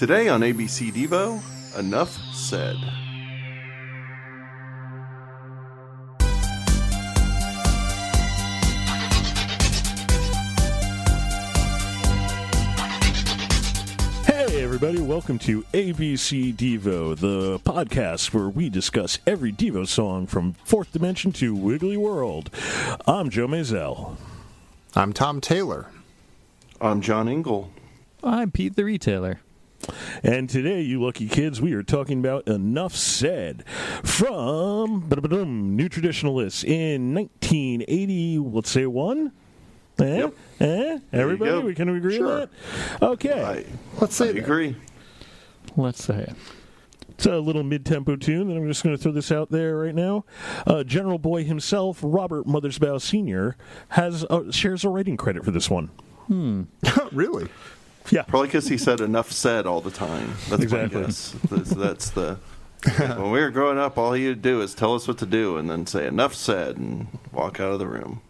Today on ABC Devo, enough said. Hey, everybody, welcome to ABC Devo, the podcast where we discuss every Devo song from Fourth Dimension to Wiggly World. I'm Joe Mazel. I'm Tom Taylor. I'm John Engel. I'm Pete the Retailer. And today, you lucky kids, we are talking about Enough Said from New Traditionalists in 1980, let's say one? Eh? Yep. Eh? Everybody, go. we can agree Sure. on that? Okay. I, Let's say I that. agree. Let's say it. It's a little mid-tempo tune, and I'm just going to throw this out there right now. Uh, General Boy himself, Robert Mothersbaugh Sr., has uh, shares a writing credit for this one. Hmm. really? Yeah, Probably because he said enough said all the time. That's Exactly. my guess. That's, that's the. when we were growing up, all he would do is tell us what to do and then say enough said and walk out of the room.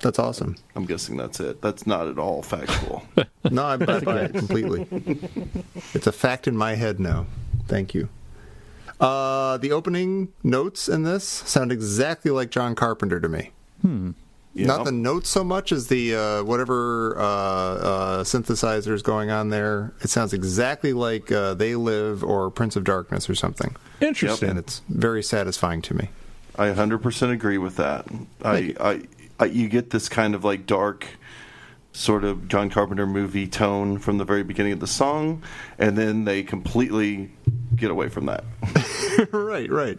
That's awesome. I'm guessing that's it. That's not at all factual. No, I, I buy it completely. It's a fact in my head now. Thank you. Uh, the opening notes in this sound exactly like John Carpenter to me. You Not know? the notes so much as the uh, whatever uh, uh, synthesizers going on there. It sounds exactly like uh, They Live or Prince of Darkness or something, interesting. and it's very satisfying to me. I 100% agree with that. I, I, I, you get this kind of like dark, sort of John Carpenter movie tone from the very beginning of the song, and then they completely get away from that. right, right.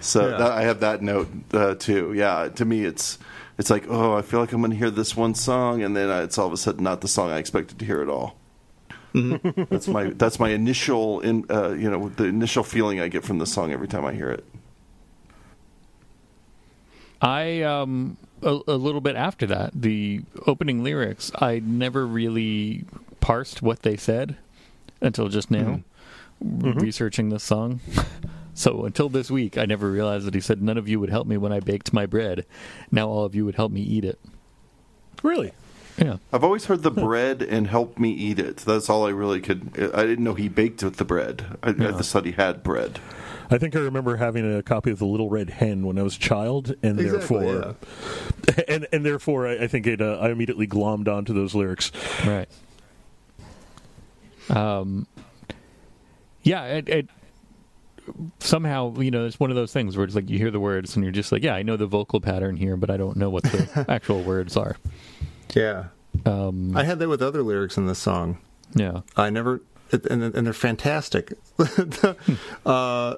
So Yeah. that, I have that note uh, too. Yeah, to me, it's it's like, oh, I feel like I'm going to hear this one song, and then it's all of a sudden not the song I expected to hear at all. that's my that's my initial in uh, you know the initial feeling I get from the song every time I hear it. I um a, a little bit after that, the opening lyrics, I never really parsed what they said until just now, researching this song. so until this week, I never realized that he said, "None of you would help me when I baked my bread. Now all of you would help me eat it." really? Yeah, I've always heard the bread and help me eat it. That's all I really could. I didn't know he baked with the bread. I, I just thought he had bread. I think I remember having a copy of the Little Red Hen when I was a child, and Exactly, therefore, and and therefore, I, I think it. Uh, I immediately glommed onto those lyrics. right. Um, yeah, it, it somehow you know it's one of those things where it's like you hear the words and you're just like, yeah, I know the vocal pattern here, but I don't know what the actual words are. Yeah. Um, I had that with other lyrics in this song. yeah, I never, and and they're fantastic. uh,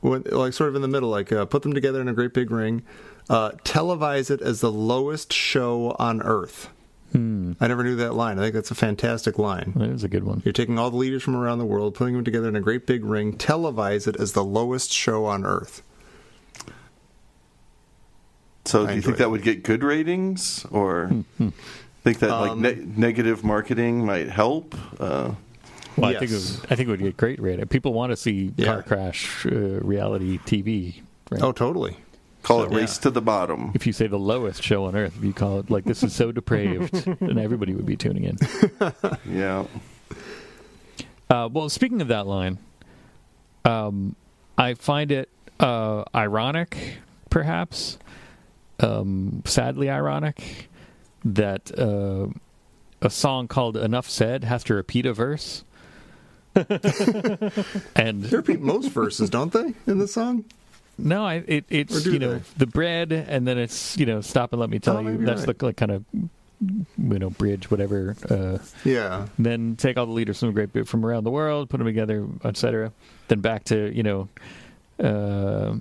when like sort of in the middle, like uh, put them together in a great big ring. Uh, televise it as the lowest show on earth. Hmm. I never knew that line. I think that's a fantastic line. that is a good one. You're taking all the leaders from around the world, putting them together in a great big ring. Televise it as the lowest show on earth. So, I do you enjoyed think that would get good ratings, or think that like Um, ne- negative marketing might help? Uh, Well, I think it Yes. would, I think it would get great rating. People want to see Yeah. car crash uh, reality TV. Right? Oh, totally. Call it So- race to the bottom. If you say the lowest show on earth, if you call it like this is so depraved, then everybody would be tuning in. Yeah. Uh, well, speaking of that line, um, I find it uh, ironic, perhaps, um, sadly ironic, that uh, a song called "Enough Said" has to repeat a verse. and They repeat most verses, don't they, in the song? No, I, it, it's you know they? the bread, and then it's you know stop and let me tell Oh, you. That's right. the like, kind of you know bridge, whatever. Uh, Yeah. then take all the leaders from great from around the world, put them together, etc. Then back to you know, uh,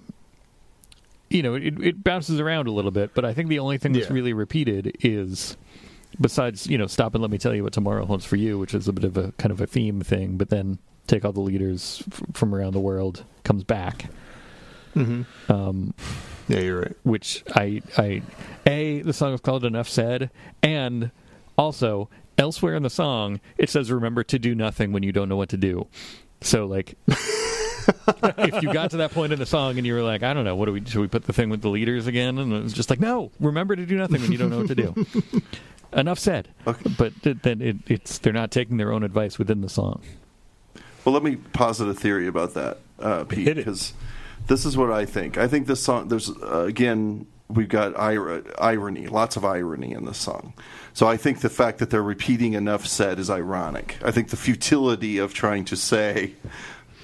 you know, it, it bounces around a little bit. But I think the only thing that's Yeah. really repeated is, besides you know, stop and let me tell you what tomorrow holds for you, which is a bit of a kind of a theme thing. But then take all the leaders f- from around the world comes back. Hmm Um, Yeah, you're right. which I I a the song is called Enough Said, and also elsewhere in the song it says remember to do nothing when you don't know what to do. So like. if you got to that point in the song and you were like, I don't know, what do we should we put the thing with the leaders again? And it was just like, no, remember to do nothing when you don't know what to do. enough said. Okay. But th- then it, it's they're not taking their own advice within the song. Well, let me posit a theory about that, uh, Pete, because this is what I think. I think this song, there's, uh, again, we've got ir- irony, lots of irony in this song. So I think the fact that they're repeating enough said is ironic. I think the futility of trying to say,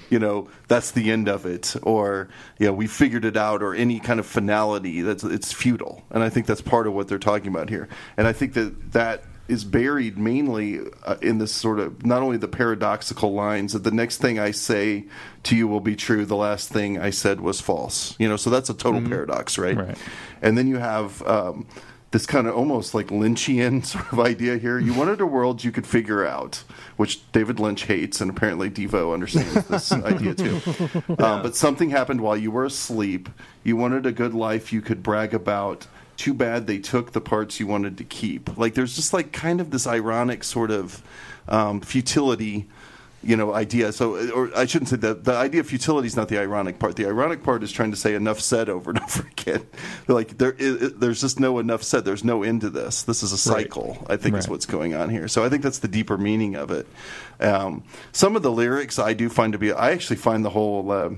you know, that's the end of it, or you know, we figured it out, or any kind of finality. That's it's futile, and I think that's part of what they're talking about here. And I think that that is buried mainly uh, in this sort of not only the paradoxical lines that the next thing I say to you will be true, the last thing I said was false. You know, so that's a total paradox, right? Right. And then you have. Um, this kind of almost like Lynchian sort of idea here. You wanted a world you could figure out, which David Lynch hates, and apparently Devo understands this idea too. Um, but something happened while you were asleep. You wanted a good life you could brag about. Too bad they took the parts you wanted to keep. Like there's just like kind of this ironic sort of um, futility you know idea. So or i shouldn't say that. The idea of futility is not the ironic part. The ironic part is trying to say enough said over and over again. Like there is, there's just no enough said. There's no end to this. This is a cycle i think is what's going on here. So i think that's the deeper meaning of it. Um, some of the lyrics i do find to be i actually find the whole uh,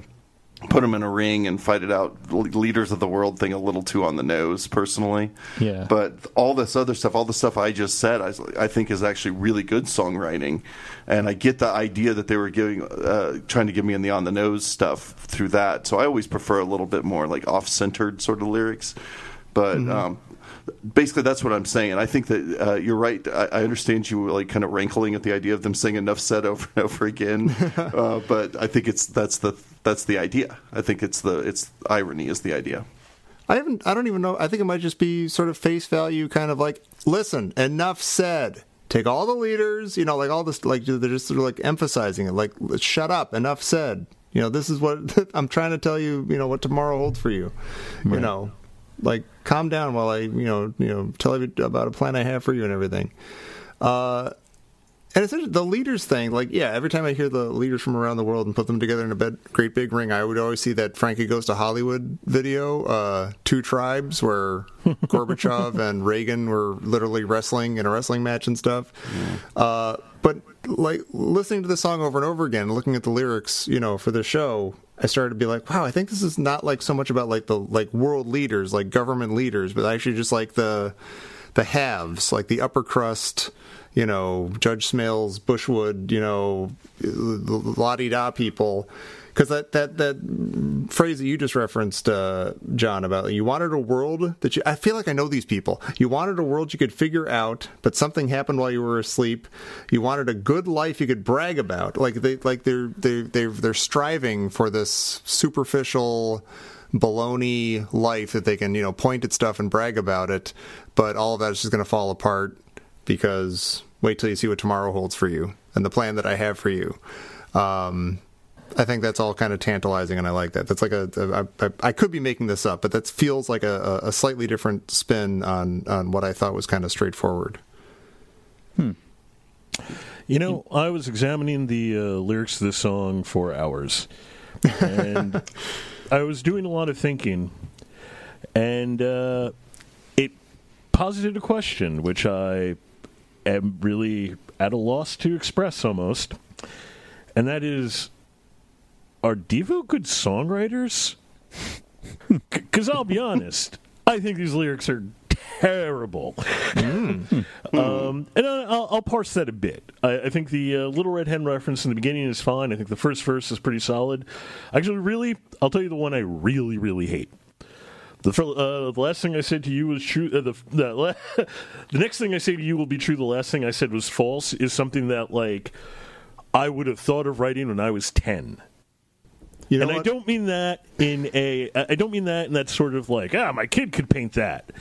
put them in a ring and fight it out leaders of the world thing a little too on the nose personally. Yeah. but all this other stuff all the stuff i just said i, I think is actually really good songwriting. And i get the idea that they were giving uh, trying to give me in the on the nose stuff through that. So i always prefer a little bit more like off-centered sort of lyrics. But um, basically that's what I'm saying. And I think that uh, you're right. I, I understand you were like kind of rankling at the idea of them saying enough said over and over again. uh, but I think it's that's the that's the idea. I think it's the it's irony is the idea. I haven't. I don't even know. I think it might just be sort of face value, kind of like, listen, enough said. Take all the leaders, you know, like all this, like they're just sort of like emphasizing it, like, shut up, enough said. You know, this is what I'm trying to tell you. You know what tomorrow holds for you. You know, like calm down while I, you know, you know, tell you about a plan I have for you and everything. Uh, and it's the leaders thing. Like, yeah, every time I hear the leaders from around the world and put them together in a bed, great big ring, I would always see that Frankie Goes to Hollywood video, uh, Two Tribes, where Gorbachev and Reagan were literally wrestling in a wrestling match and stuff. Uh, but like listening to the song over and over again, looking at the lyrics, you know, for the show, I started to be like, wow, I think this is not like so much about like the like world leaders, like government leaders, but actually just like the the haves, like the upper crust, you know, Judge Smails, Bushwood, you know, la di da people. Because that, that, that phrase that you just referenced, uh, John, about you wanted a world that you, I feel like I know these people. You wanted a world you could figure out, but something happened while you were asleep. You wanted a good life you could brag about. Like they, like they're, they, they're, they're striving for this superficial, baloney life that they can, you know, point at stuff and brag about it, but all of that is just going to fall apart because wait till you see what tomorrow holds for you and the plan that I have for you. Um, I think that's all kind of tantalizing, and I like that. That's like a, a I, I could be making this up, but that feels like a, a slightly different spin on on what I thought was kind of straightforward. Hmm. You know, I was examining the uh, lyrics to this song for hours, and I was doing a lot of thinking, and uh, it posited a question which I am really at a loss to express almost, and that is: Are Devo good songwriters? Because I'll be honest, I think these lyrics are terrible. Um, and I- I'll, I'll parse that a bit. I, I think the uh, Little Red Hen reference in the beginning is fine. I think the first verse is pretty solid. Actually, really, I'll tell you the one I really, really hate. The, uh, the last thing I said to you was true. Uh, the the, la- the next thing I say to you will be true. The last thing I said was false. Is something that like I would have thought of writing when I was ten. You know and I don't mean that in a. I don't mean that in that sort of like ah, my kid could paint that.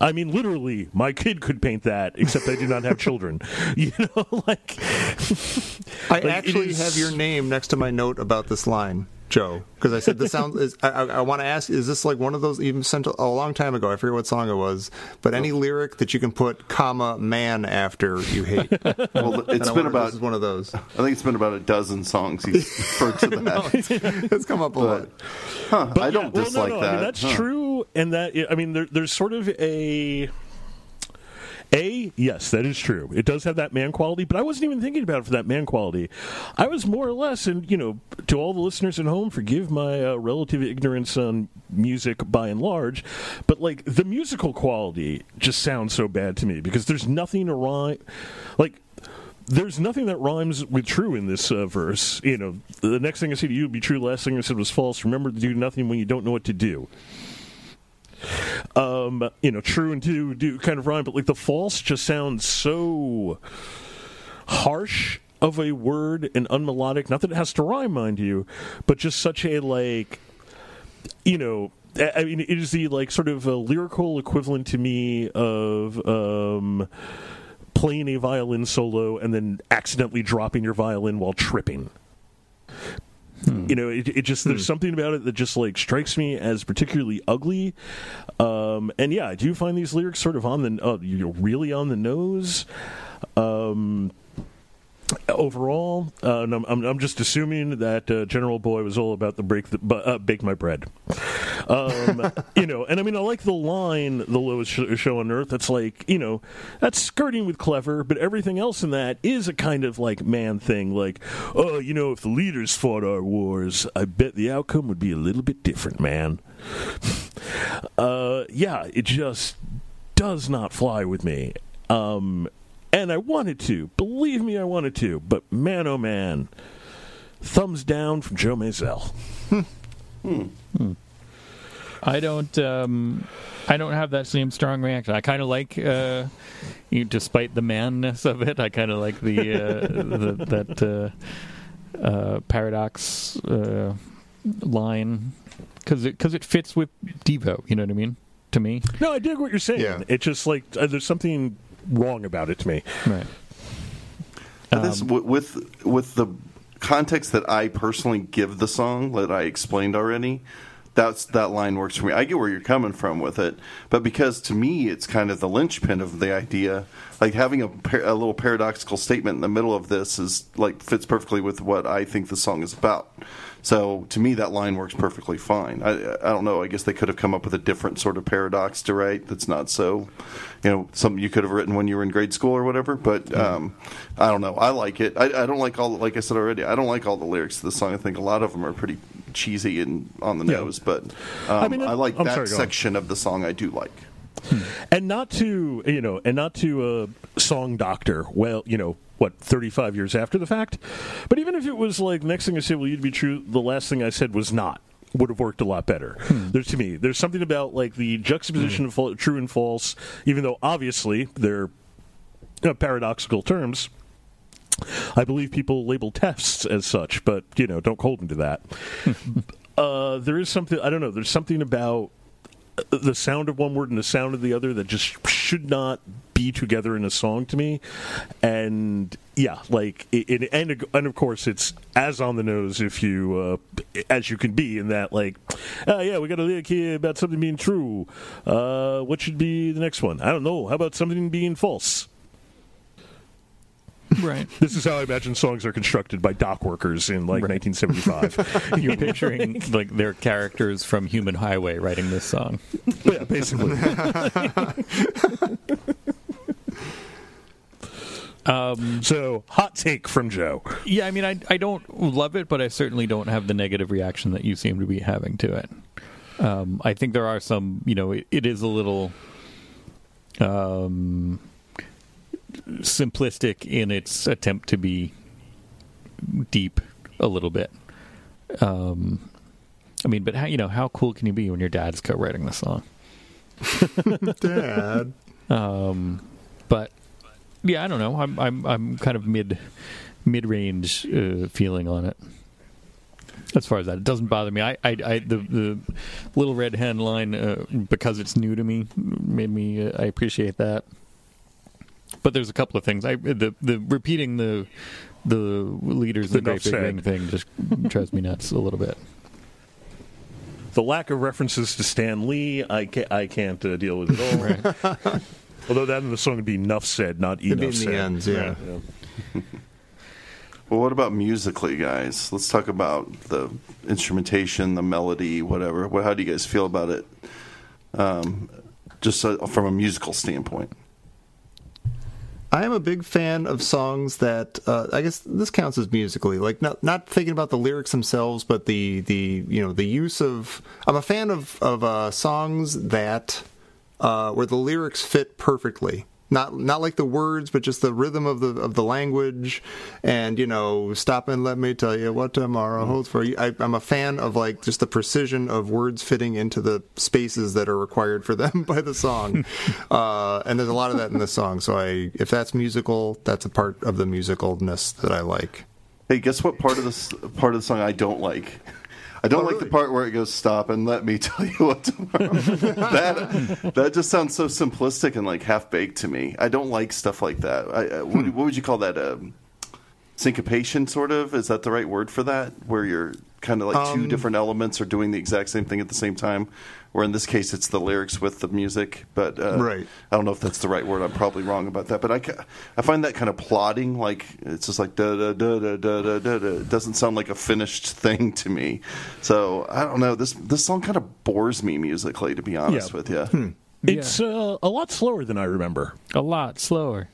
I mean literally, my kid could paint that. Except I do not have children. You know, like I Like, actually is- have your name next to my note about this line, Joe, because I said this sounds. Is, I, I, I want to ask: Is this like one of those even sent a, a long time ago? I forget what song it was, but any lyric that you can put comma man after you hate. Well, it's been about this is one of those. I think it's been about a dozen songs he's referred to that. Oh, it's come up a lot. Huh, I don't well, dislike no, no, that. I mean, that's Huh. true, and that I mean, there, there's sort of a A, yes, that is true. It does have that man quality, but I wasn't even thinking about it for that man quality. I was more or less, and you know, to all the listeners at home, forgive my uh, relative ignorance on music by and large, but like the musical quality just sounds so bad to me because there's nothing to rhyme. Like there's nothing that rhymes with true in this uh, verse. You know, the next thing I say to you would be true. Last thing I said was false. Remember to do nothing when you don't know what to do. Um, you know, true and do do kind of rhyme, but like the false just sounds so harsh of a word and unmelodic. Not that it has to rhyme, mind you, but just such a like, you know. I mean, it is the like sort of lyrical equivalent to me of um, playing a violin solo and then accidentally dropping your violin while tripping. Hmm. You know, it, it just there's hmm. something about it that just like strikes me as particularly ugly. Um, and yeah, I do find these lyrics sort of on the uh, you know really on the nose. Um, overall, uh, I'm, I'm, just assuming that uh, General Boy was all about the break the, uh, bake my bread. Um, you know, and I mean, I like the line, the lowest show on earth. That's like, you know, that's skirting with clever, but everything else in that is a kind of like man thing. Like, oh, you know, if the leaders fought our wars, I bet the outcome would be a little bit different, man. Uh, yeah, it just does not fly with me. Um, and I wanted to. Believe me, I wanted to. But man, oh man, thumbs down from Joe Mazel. hmm. Hmm. I don't. Um, I don't have that same strong reaction. I kind of like, uh, you, despite the manness of it, I kind of like the, uh, the that uh, uh paradox uh, line because it because it fits with Devo. You know what I mean? To me, no, I dig what you're saying. Yeah. It's just like uh, there's something wrong about it to me. Right. Um, this with with the context that I personally give the song that I explained already. That's that line works for me. I get where you're coming from with it, but because to me it's kind of the linchpin of the idea. Like having a, a little paradoxical statement in the middle of this is like fits perfectly with what I think the song is about. So to me, that line works perfectly fine. I, I don't know. I guess they could have come up with a different sort of paradox to write that's not so, you know, something you could have written when you were in grade school or whatever. But um, I don't know. I like it. I, I don't like all. Like I said already, I don't like all the lyrics to the song. I think a lot of them are pretty cheesy and on the yeah. nose. But um, I, mean, I like I'm that sorry, section of the song. I do like. And not to you know, and not to a song doctor. Well, you know, what 35 years after the fact. But even if it was like next thing I said, "Will you to be true?" The last thing I said was not would have worked a lot better. Hmm. There's to me, there's something about like the juxtaposition hmm. of true and false, even though obviously they're uh, paradoxical terms. I believe people label tests as such, but you know, don't hold them to that. uh, there is something I don't know. There's something about the sound of one word and the sound of the other that just should not be together in a song to me. And yeah, like it, and and of course it's as on the nose if you uh, as you can be in that like, oh yeah, we got a lyric here about something being true. Uh, what should be the next one? I don't know. How about something being false? Right. This is how I imagine songs are constructed by dock workers in like right. 1975. You're picturing like their characters from Human Highway writing this song. Yeah, basically. Um, so, hot take from Joe. Yeah, I mean, I I don't love it, but I certainly don't have the negative reaction that you seem to be having to it. Um, I think there are some, you know, it, it is a little. Um, simplistic in its attempt to be deep a little bit. Um, I mean, but how you know how cool can you be when your dad's co-writing the song? Dad. Um, but yeah, I don't know. I'm I'm I'm kind of mid mid range uh, feeling on it. As far as that, it doesn't bother me. I, I, I the the little red hen line uh, because it's new to me made me. Uh, I appreciate that. But there's a couple of things. I the the repeating the the leaders the, the great big ring thing just drives me nuts a little bit. The lack of references to Stan Lee, I can't, I can't uh, deal with it all. right. Although that in the song would be enough said, not enough in said. The ends, yeah. yeah. well, what about musically, guys? Let's talk about the instrumentation, the melody, whatever. How do you guys feel about it? Um, just uh, from a musical standpoint. I am a big fan of songs that uh, I guess this counts as musically, like not not thinking about the lyrics themselves, but the the you know the use of. I'm a fan of of uh, songs that uh, where the lyrics fit perfectly. Not not like the words, but just the rhythm of the of the language, and you know, stop and let me tell you what tomorrow holds for you. I, I'm a fan of like just the precision of words fitting into the spaces that are required for them by the song, uh, and there's a lot of that in this song. So I, if that's musical, that's a part of the musicalness that I like. Hey, guess what part of this part of the song I don't like? I don't Oh, like really? the part where it goes stop and let me tell you what tomorrow. that that just sounds so simplistic and like half baked to me. I don't like stuff like that. I, I, what, what would you call that? Um, syncopation, sort of. Is that the right word for that? Where you're kind of like two Um, different elements are doing the exact same thing at the same time. Where in this case it's the lyrics with the music, but uh, Right. I don't know if that's the right word. I'm probably wrong about that, but I, I find that kind of plodding. Like it's just like da da da da da da da. da. It doesn't sound like a finished thing to me. So I don't know. This this song kind of bores me musically, to be honest Yeah. with you. It's uh, a lot slower than I remember. A lot slower.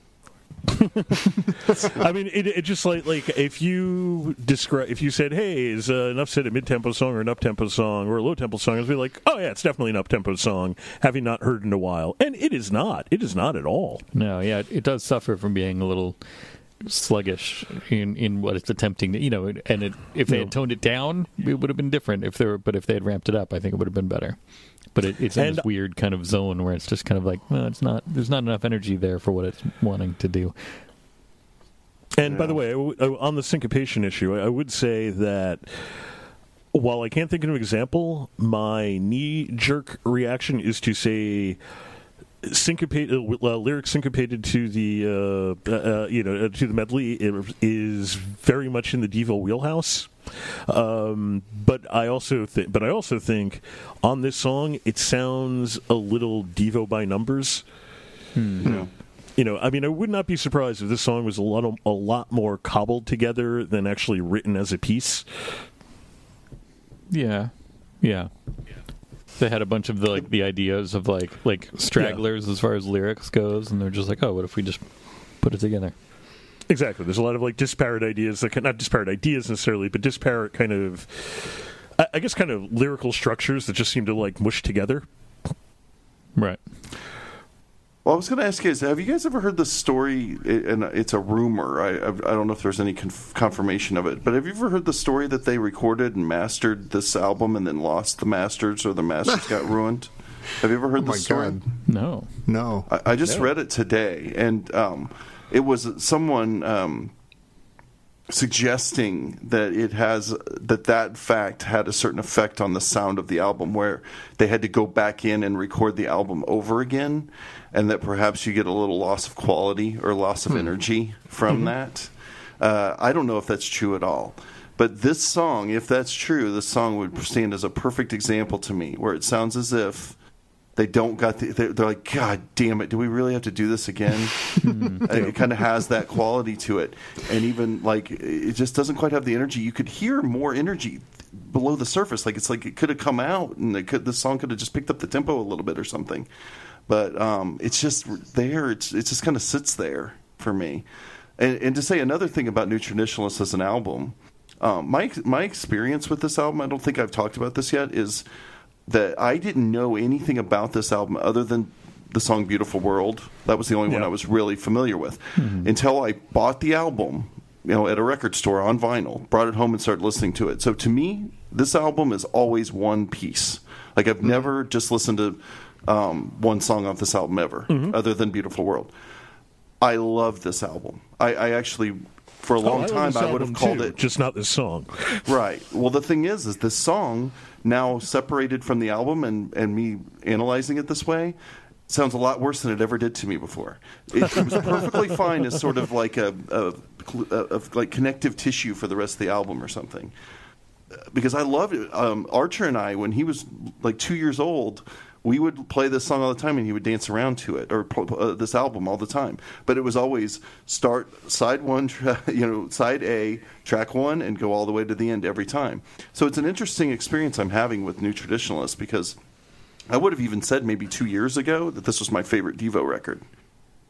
I mean, it, it just like like if you describe if you said, "Hey, is uh, enough said a mid tempo song or an up tempo song or a low tempo song?" I'd be like, "Oh yeah, it's definitely an up tempo song." Having not heard in a while, and it is not. It is not at all. No, yeah, it, it does suffer from being a little sluggish in in what it's attempting to, you know, and it, if they had toned it down, it would have been different. If they were, but if they had ramped it up, I think it would have been better. But it, it's in And- this weird kind of zone where it's just kind of like, well, it's not. There's not enough energy there for what it's wanting to do. And by the way, I w- uh, on the syncopation issue, I would say that while I can't think of an example, my knee jerk reaction is to say syncopated uh, uh, lyrics syncopated to the uh, uh, uh, you know uh, to the medley is very much in the Devo wheelhouse. Um, but I also think, but I also think on this song it sounds a little Devo by numbers. Yeah. You know, I mean, I would not be surprised if this song was a lot of, a lot more cobbled together than actually written as a piece. Yeah, yeah. They had a bunch of the like the ideas of like like stragglers as far as lyrics goes, and they're just like, oh, what if we just put it together? Exactly. There's a lot of like disparate ideas that can, not disparate ideas necessarily, but disparate kind of, I, I guess, kind of lyrical structures that just seem to like mush together. Right. Well, I was going to ask you guys: Have you guys ever heard the story? And it's a rumor. I I I don't know if there's any conf- confirmation of it, but have you ever heard the story that they recorded and mastered this album and then lost the masters, or the masters got ruined? Have you ever heard Oh the story? god, No. no. I, I just read it today, and um, it was someone um, suggesting that it has that that fact had a certain effect on the sound of the album, where they had to go back in and record the album over again, and that perhaps you get a little loss of quality or loss of energy from that. Uh, I don't know if that's true at all. But this song, if that's true, this song would stand as a perfect example to me, where it sounds as if they don't got the, they're, they're like god damn it do we really have to do this again? And it kind of has that quality to it. And even like it just doesn't quite have the energy. You could hear more energy below the surface. Like it's like it could have come out and it could the song could have just picked up the tempo a little bit or something. But um, it's just there. It's it just kind of sits there for me. And, and to say another thing about new traditionalists as an album um, my my experience with this album i don't think i've talked about this yet is that I didn't know anything about this album other than the song Beautiful World. That was the only one I was really familiar with mm-hmm. until I bought the album, you know, at a record store on vinyl, brought it home and started listening to it. So to me, this album is always one piece. Like I've mm-hmm. never just listened to um, one song off this album ever, mm-hmm. other than Beautiful World. I love this album. I, I actually, for a oh, long Oh, I time, I would have called too, it just not this song. Right. Well, the thing is, is this song now separated from the album, and and me analyzing it this way sounds a lot worse than it ever did to me before. It, it was perfectly fine as sort of like a, a, a, a like connective tissue for the rest of the album or something. Because I loved it. Um, Archer and I, when he was like two years old, we would play this song all the time, and he would dance around to it, or uh, this album all the time. But it was always start side one, tra- you know, side A, track one, and go all the way to the end every time. So it's an interesting experience I'm having with New Traditionalists because I would have even said maybe two years ago that this was my favorite Devo record.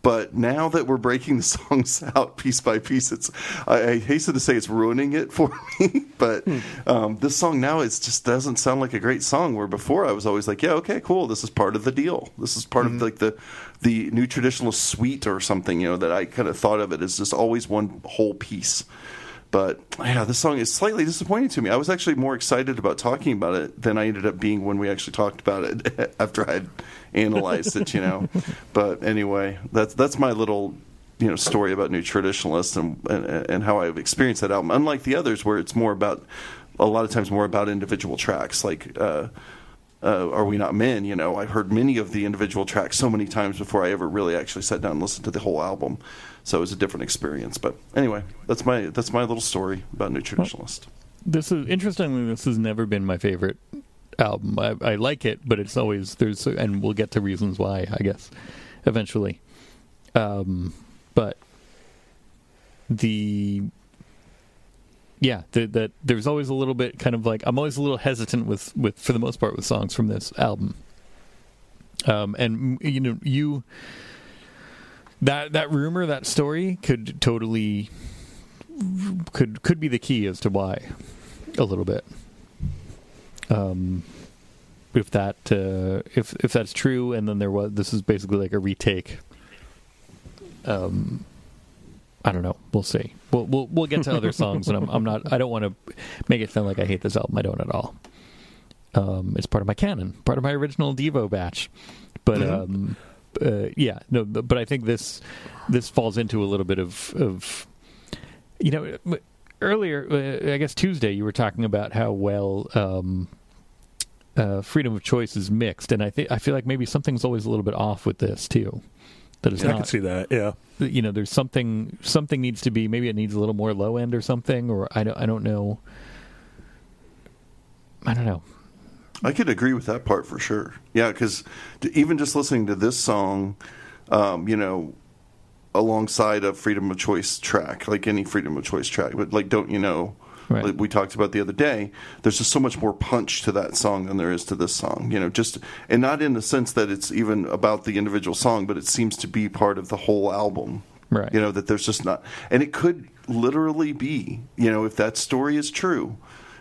But now that we're breaking the songs out piece by piece, it's I, I hasten to say it's ruining it for me. but um, this song now it just doesn't sound like a great song. Where before I was always like, yeah, okay, cool, this is part of the deal. This is part of like the the new traditional suite or something. You know that I kind of thought of it as just always one whole piece. But yeah, this song is slightly disappointing to me. I was actually more excited about talking about it than I ended up being when we actually talked about it after I had analyzed it, you know. But anyway, that's that's my little you know story about New Traditionalists and, and and how I've experienced that album. Unlike the others, where it's more about a lot of times more about individual tracks, like. Uh, uh, Are We Not Men? You know, I've heard many of the individual tracks so many times before I ever really actually sat down and listened to the whole album. So it was a different experience. But anyway, that's my that's my little story about New Traditionalist. This is interestingly. This has never been my favorite album. I, I like it, but it's always there's and we'll get to reasons why. I guess eventually. Um, but the yeah, the, that there's always a little bit kind of like I'm always a little hesitant with with for the most part with songs from this album. Um, and you know you that that rumor that story could totally could could be the key as to why a little bit. Um, if that uh, if if that's true, and then there was this is basically like a retake. Um, I don't know. We'll see. We'll we'll, we'll get to other songs, and I'm, I'm not. I don't want to make it sound like I hate this album. I don't at all. Um, it's part of my canon, part of my original Devo batch. But um, uh, yeah, no. But, I think this this falls into a little bit of of you know earlier. Uh, I guess Tuesday you were talking about how well. Um, uh, freedom of choice is mixed, and I think I feel like maybe something's always a little bit off with this too. That is I not can see that. Yeah. you know there's something something needs to be maybe it needs a little more low end or something or I don't I don't know I don't know I could agree with that part for sure. Yeah, because even just listening to this song, um, you know, alongside a freedom of choice track, like any freedom of choice track, but like, don't you know? Right. Like we talked about the other day. There's just so much more punch to that song than there is to this song. You know, just and not in the sense that it's even about the individual song, but it seems to be part of the whole album. Right. You know that there's just not, and it could literally be. You know, if that story is true,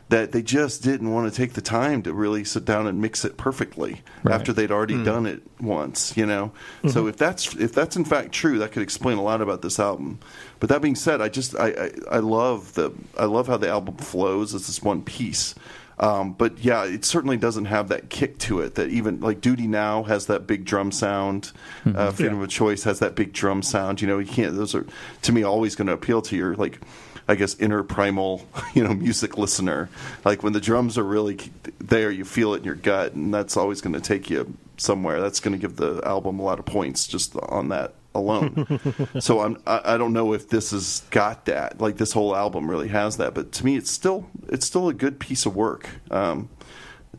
that they just didn't want to take the time to really sit down and mix it perfectly Right. after they'd already done it once, you know. So if that's if that's in fact true, that could explain a lot about this album. But that being said, I just I I, I love the I love how the album flows as this one piece. Um, but yeah, it certainly doesn't have that kick to it that even like Duty Now has that big drum sound. Uh, Freedom Yeah. of Choice has that big drum sound. You know, you can't. Those are to me always going to appeal to your like I guess inner primal, you know, music listener. Like when the drums are really there, you feel it in your gut, and that's always going to take you somewhere. That's going to give the album a lot of points just on that alone. so I'm I, I don't know if this has got that. Like this whole album really has that, but to me, it's still it's still a good piece of work. Um,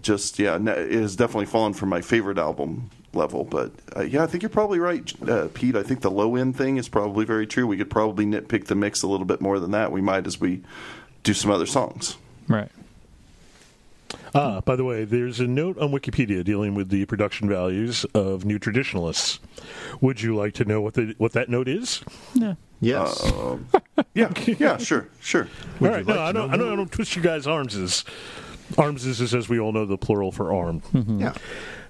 just yeah, it has definitely fallen from my favorite album level. But uh, yeah, I think you're probably right, uh, Pete. I think the low end thing is probably very true. We could probably nitpick the mix a little bit more than that. We might as we do some other songs. right Ah, by the way, there's a note on Wikipedia dealing with the production values of New Traditionalists. Would you like to know what the what that note is? yeah Yes. Yeah, yeah, sure, sure. All right, no, like I don't, I don't, I don't twist you guys' arms. Is arms is, is as we all know the plural for arm. yeah.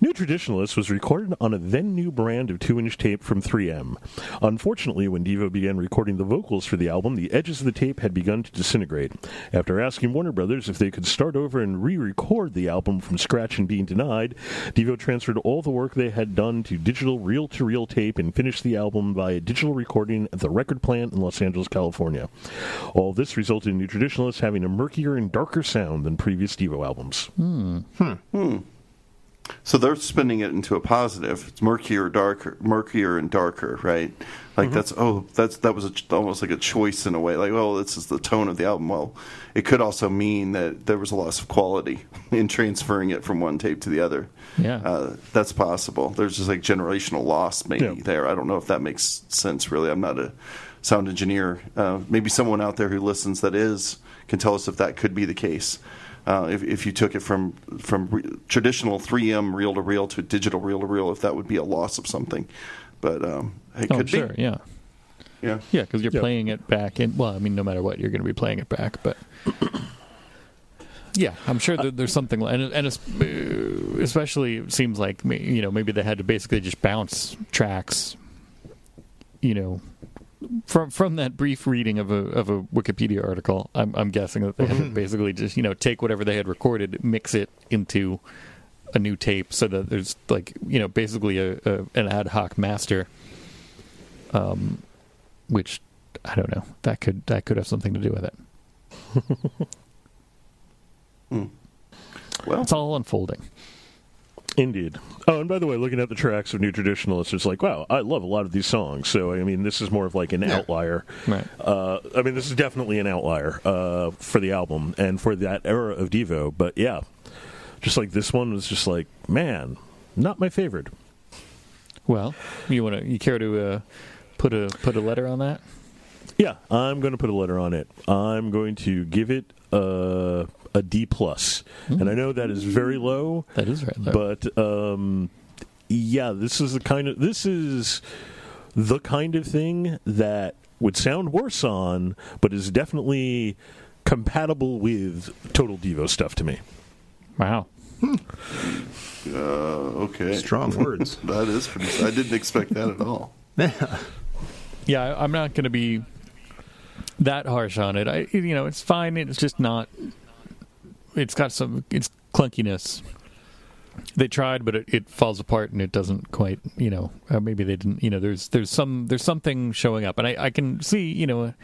New Traditionalist was recorded on a then new brand of 2 inch tape from 3M. Unfortunately, when Devo began recording the vocals for the album, the edges of the tape had begun to disintegrate. After asking Warner Brothers if they could start over and re record the album from scratch and being denied, Devo transferred all the work they had done to digital reel to reel tape and finished the album via digital recording at the record plant in Los Angeles, California. All this resulted in New Traditionalists having a murkier and darker sound than previous Devo albums. Hmm. Hmm. Hmm. So they're spinning it into a positive. It's murkier, darker, murkier and darker, right? Like that's oh, that's that was a, almost like a choice in a way. Like oh, this is the tone of the album. Well, it could also mean that there was a loss of quality in transferring it from one tape to the other. Yeah. uh, that's possible. There's just like generational loss maybe Yeah. there. I don't know if that makes sense. Really, I'm not a sound engineer. Uh, maybe someone out there who listens that is can tell us if that could be the case. Uh, if, if you took it from from re- traditional 3M reel to reel to digital reel to reel, if that would be a loss of something, but um, it Oh, could sure, be. yeah. Yeah. Yeah, because you're Yep. playing it back in. Well, I mean, no matter what, you're going to be playing it back. But yeah, I'm sure that there's something, and and uh, especially it seems like you know maybe they had to basically just bounce tracks, you know, from from that brief reading of a of a Wikipedia article. I'm I'm guessing that they had basically just you know take whatever they had recorded, mix it into a new tape, so that there's like you know basically a, a an ad hoc master. Um, which I don't know. That could that could have something to do with it. Well, It's all unfolding. Indeed. Oh, and by the way, looking at the tracks of New Traditionalists, it's like, wow, I love a lot of these songs. So, I mean, this is more of like an outlier. Right. Uh, I mean, this is definitely an outlier uh, for the album and for that era of Devo. But yeah, just like this one was just like, man, not my favorite. Well, you want to you care to uh, put a put a letter on that? Yeah, I'm going to put a letter on it. I'm going to give it a, a D plus, and I know that is very low. That is right. Low. but um, yeah, this is the kind of this is the kind of thing that would sound worse on, but is definitely compatible with Total Devo stuff to me. wow. uh, okay. Strong words. That is pretty. I didn't expect that at all. Yeah. Yeah, I'm not going to be that harsh on it. I you know it's fine. It's just not. It's got some it's clunkiness. They tried, but it, it falls apart and it doesn't quite. You know, uh, maybe they didn't. You know, there's there's some there's something showing up, and I, I can see you know.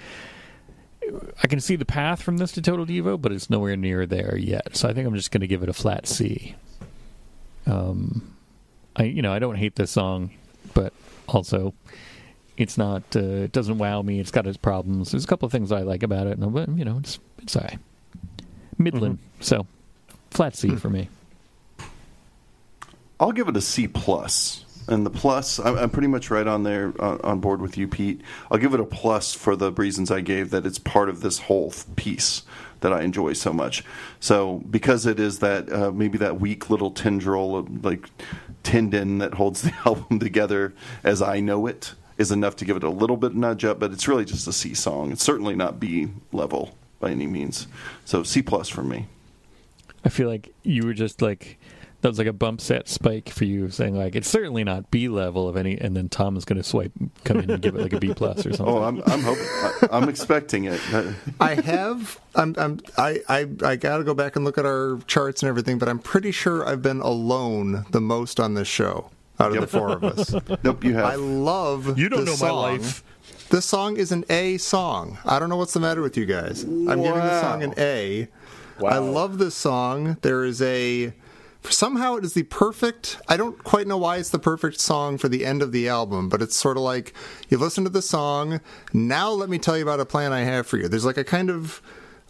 I can see the path from this to Total Devo, but it's nowhere near there yet. So I think I'm just going to give it a flat C. Um, I you know I don't hate this song, but also it's not uh, it doesn't wow me. It's got its problems. There's a couple of things I like about it, and you know it's it's alright. Midland, so flat C for me. I'll give it a C plus, and the plus I'm, I'm pretty much right on there on, on board with you, Pete. I'll give it a plus for the reasons I gave that it's part of this whole th- piece that I enjoy so much. So because it is that uh, maybe that weak little tendril of like tendon that holds the album together as I know it is enough to give it a little bit nudge up, but it's really just a C song. It's certainly not B level by any means. So C plus for me. I feel like you were just like that was like a bump set spike for you, saying like it's certainly not B level of any, and then Tom is going to swipe come in and give it like a B plus or something. Oh, I'm I'm hoping I, I'm expecting it. I have. I'm. I'm. I. I. I got to go back and look at our charts and everything, but I'm pretty sure I've been alone the most on this show out of Yep. the four of us. Nope, you have. I love. You don't know this my life. This song is an A song. I don't know what's the matter with you guys. I'm giving the song an A. I love this song. There is a somehow it is the perfect. I don't quite know why it's the perfect song for the end of the album, but it's sort of like you listen to the song. Now let me tell you about a plan I have for you. There's like a kind of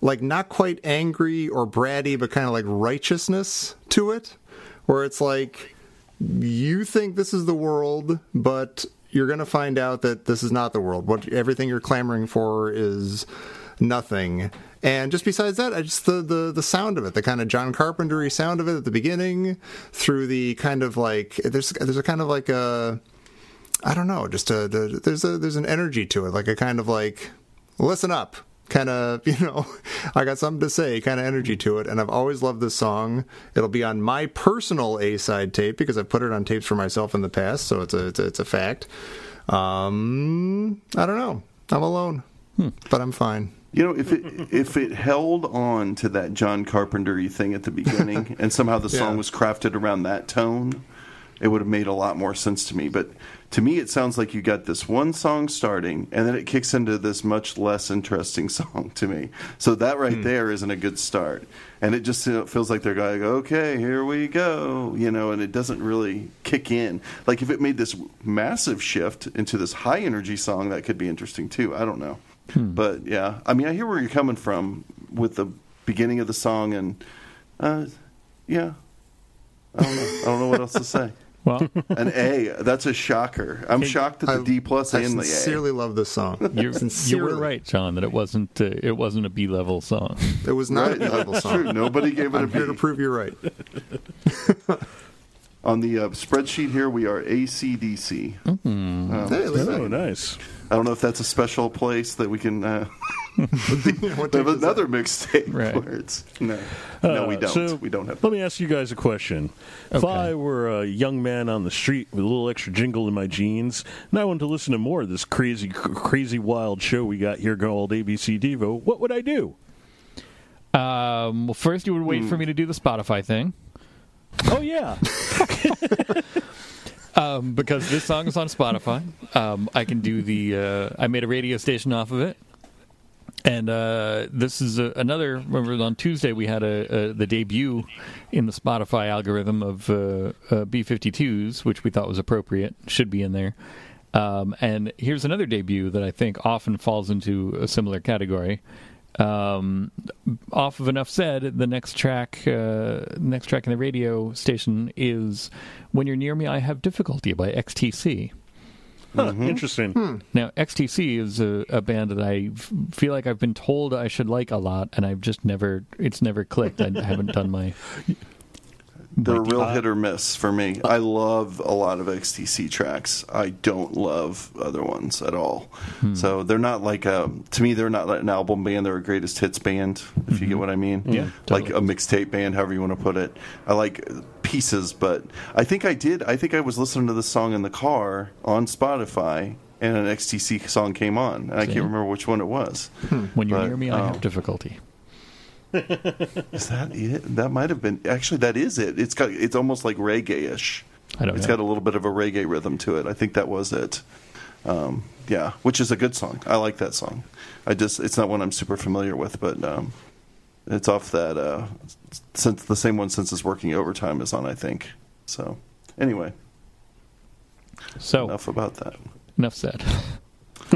like not quite angry or bratty, but kind of like righteousness to it, where it's like you think this is the world, but you're going to find out that this is not the world. What everything you're clamoring for is nothing. And just besides that, I just the, the the sound of it, the kind of John Carpentery sound of it at the beginning, through the kind of like there's there's a kind of like a I don't know, just a, the- there's a there's an energy to it, like a kind of like listen up, kind of you know, I got something to say, kind of energy to it, and I've always loved this song. It'll be on my personal A side tape because I've put it on tapes for myself in the past, so it's a it's a, it's a fact. Um, I don't know, I'm alone, but I'm fine. You know, if it if it held on to that John Carpenter thing at the beginning, and somehow the song Yeah. was crafted around that tone, it would have made a lot more sense to me. But to me, it sounds like you got this one song starting, and then it kicks into this much less interesting song to me. So that right there isn't a good start, and it just you know, feels like they're going, "Okay, here we go," you know, and it doesn't really kick in. Like if it made this massive shift into this high energy song, that could be interesting too. I don't know. But yeah, I mean, I hear where you're coming from with the beginning of the song, and uh, yeah, I don't know. I don't know what else to say. Well, An A. That's a shocker. I'm shocked at the I- D plus I and the A. sincerely love this song. you you were right, John, that it wasn't uh, it wasn't a B level song. It was not Right, a B-level song. true. Nobody gave it a I'm here to prove you're right. On the uh, spreadsheet here, we are ACDC. Um, Hey, Oh, nice. I don't know if that's a special place that we can. Uh, What we have tape is another mixtape Right. where it's no, no, we Uh, don't. so we don't have. Let me ask you guys a question. If I were a young man on the street with a little extra jingle in my jeans, and I wanted to listen to more of this crazy, crazy, wild show we got here called ABC Devo, what would I do? Um, well, first you would wait for me to do the Spotify thing. Oh yeah, Um, because this song is on Spotify. Um, I can do the. Uh, I made a radio station off of it, and uh, this is a, another. Remember, on Tuesday we had a, a the debut in the Spotify algorithm of uh, uh, B52s, which we thought was appropriate, should be in there. Um, and here's another debut that I think often falls into a similar category. Um, off of enough said, the next track, uh, next track in the radio station is "When You're Near Me, I Have Difficulty" by XTC. Huh, interesting. Now, XTC is a, a band that I f- feel like I've been told I should like a lot, and I've just never, it's never clicked. I haven't done my. They're a my- real uh, hit or miss for me. I love a lot of XTC tracks. I don't love other ones at all. Hmm. So they're not like a, to me, they're not like an album band. They're a greatest hits band, if you get what I mean. Mm-hmm. Yeah, Like totally. a mixtape band, however you want to put it. I like pieces, but I think I did. I think I was listening to this song in the car on Spotify. And an XTC song came on, and I See? can't remember which one it was. When you're But, near me, I um, have difficulty. Is that it? That might have been. Actually, that is it. It's got. It's almost like reggae-ish. I don't It's know. got a little bit of a reggae rhythm to it. I think that was it. Um, yeah, which is a good song. I like that song. I just it's not one I'm super familiar with, but um, it's off that uh, since the same one senses working overtime is on. I think so. Anyway, so enough about that. enough said.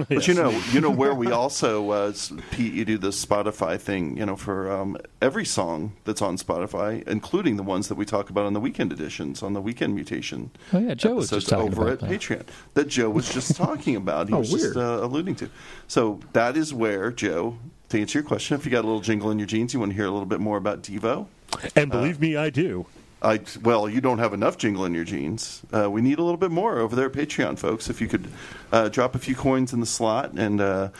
But you know, you know where we also, uh, s- Pete, you do the Spotify thing. You know, for um, every song that's on Spotify, including the ones that we talk about on the weekend editions, on the weekend mutation. Oh, yeah, Joe was episodes just talking over about at that. Patreon that Joe was just talking about. He Oh, was just uh, alluding to. So that is where Joe. To answer your question, if you got a little jingle in your jeans, you want to hear a little bit more about Devo. And believe me, I do. I well, you don't have enough jingle in your jeans. Uh, we need a little bit more over there at Patreon, folks. If you could uh, drop a few coins in the slot and uh,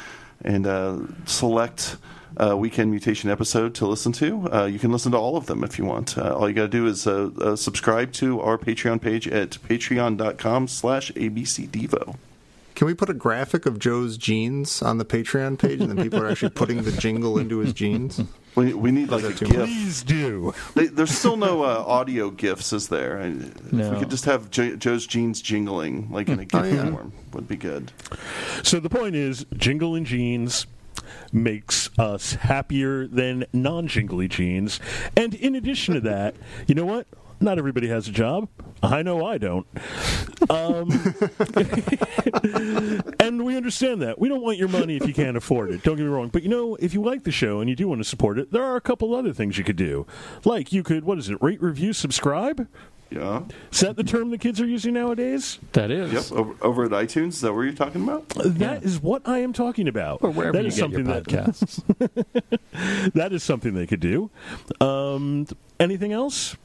and uh, select a weekend mutation episode to listen to, uh, you can listen to all of them if you want. Uh, all you got to do is uh, uh, subscribe to our Patreon page at patreon.com/slash abcdevo. Can we put a graphic of Joe's jeans on the Patreon page, and then people are actually putting the jingle into his jeans? We, we need like a that too GIF. Please do. They, there's still no uh, audio gifs, is there? I- If No. we could just have Jo- Joe's jeans jingling like in a GIF Oh, yeah. form, would be good. So the point is, jingle and jeans makes us happier than non-jingly jeans. And in addition to that, you know what? Not everybody has a job. I know I don't. Um, and we understand that. We don't want your money if you can't afford it. Don't get me wrong. But you know, if you like the show and you do want to support it, there are a couple other things you could do. Like you could, what is it, rate, review, subscribe? Yeah. Is that the term the kids are using nowadays? That is. Yep, over, over at iTunes. Is that what you're talking about? That is what I am talking about. Or wherever That you is get your something that- podcasts. that is something they could do. Um, anything else?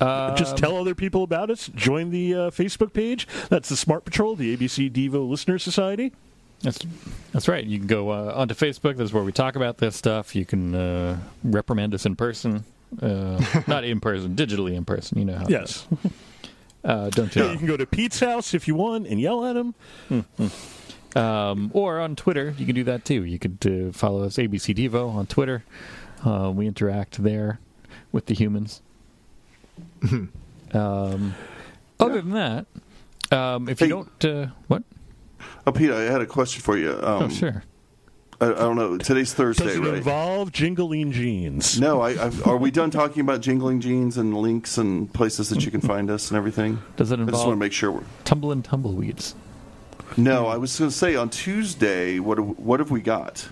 Uh, Just tell other people about us. Join the uh, Facebook page. That's the Smart Patrol, the ABC Devo Listener Society. That's that's right. You can go uh, onto Facebook. That's where we talk about this stuff. You can uh, reprimand us in person, uh, not in person, digitally in person. You know how. Yes. Uh, don't Yeah, you? you can go to Pete's house if you want and yell at him. Um, or on Twitter, you can do that too. You could uh, follow us ABC Devo on Twitter. Uh, we interact there with the humans. Um, other than that, um, if Hey. you don't, uh, what? Oh, Pete, I had a question for you. Um, oh, sure. I, I don't know. Today's Thursday, Does it right? involve jingling jeans? no, I, I, are we done talking about jingling jeans and links and places that you can find us and everything? Does it I just want to make sure. We're, tumbling tumbleweeds? no, I was going to say on Tuesday. What have- what have we got?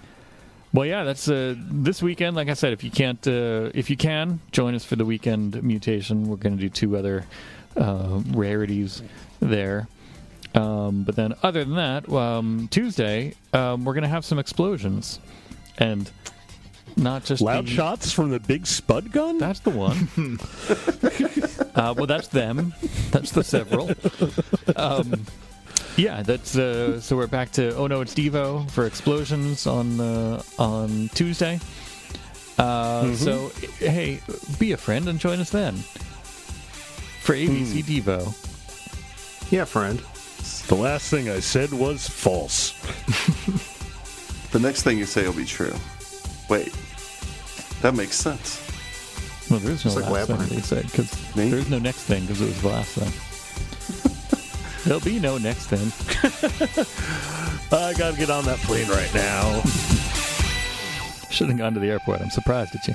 Well, yeah, that's uh, this weekend. Like I said, if you can't, uh, if you can, join us for the weekend mutation. We're going to do two other uh, rarities there. Um, but then, other than that, um, Tuesday um, we're gonna have some explosions, and not just Loud the- shots from the big spud gun? That's the one. uh, well, that's them. That's the several. Um, yeah, that's uh, so we're back to oh no, it's Devo for explosions on uh, on Tuesday. Uh, So hey, be a friend and join us then for ABC Devo. Yeah, friend. the last thing I said was false. The next thing you say will be true. Wait, that makes sense. Well, there's no It's like last thing they said because there's no next thing because it was the last thing. There'll be no next thing. I gotta get on that plane right now. Shouldn't have gone to the airport. I'm surprised at you.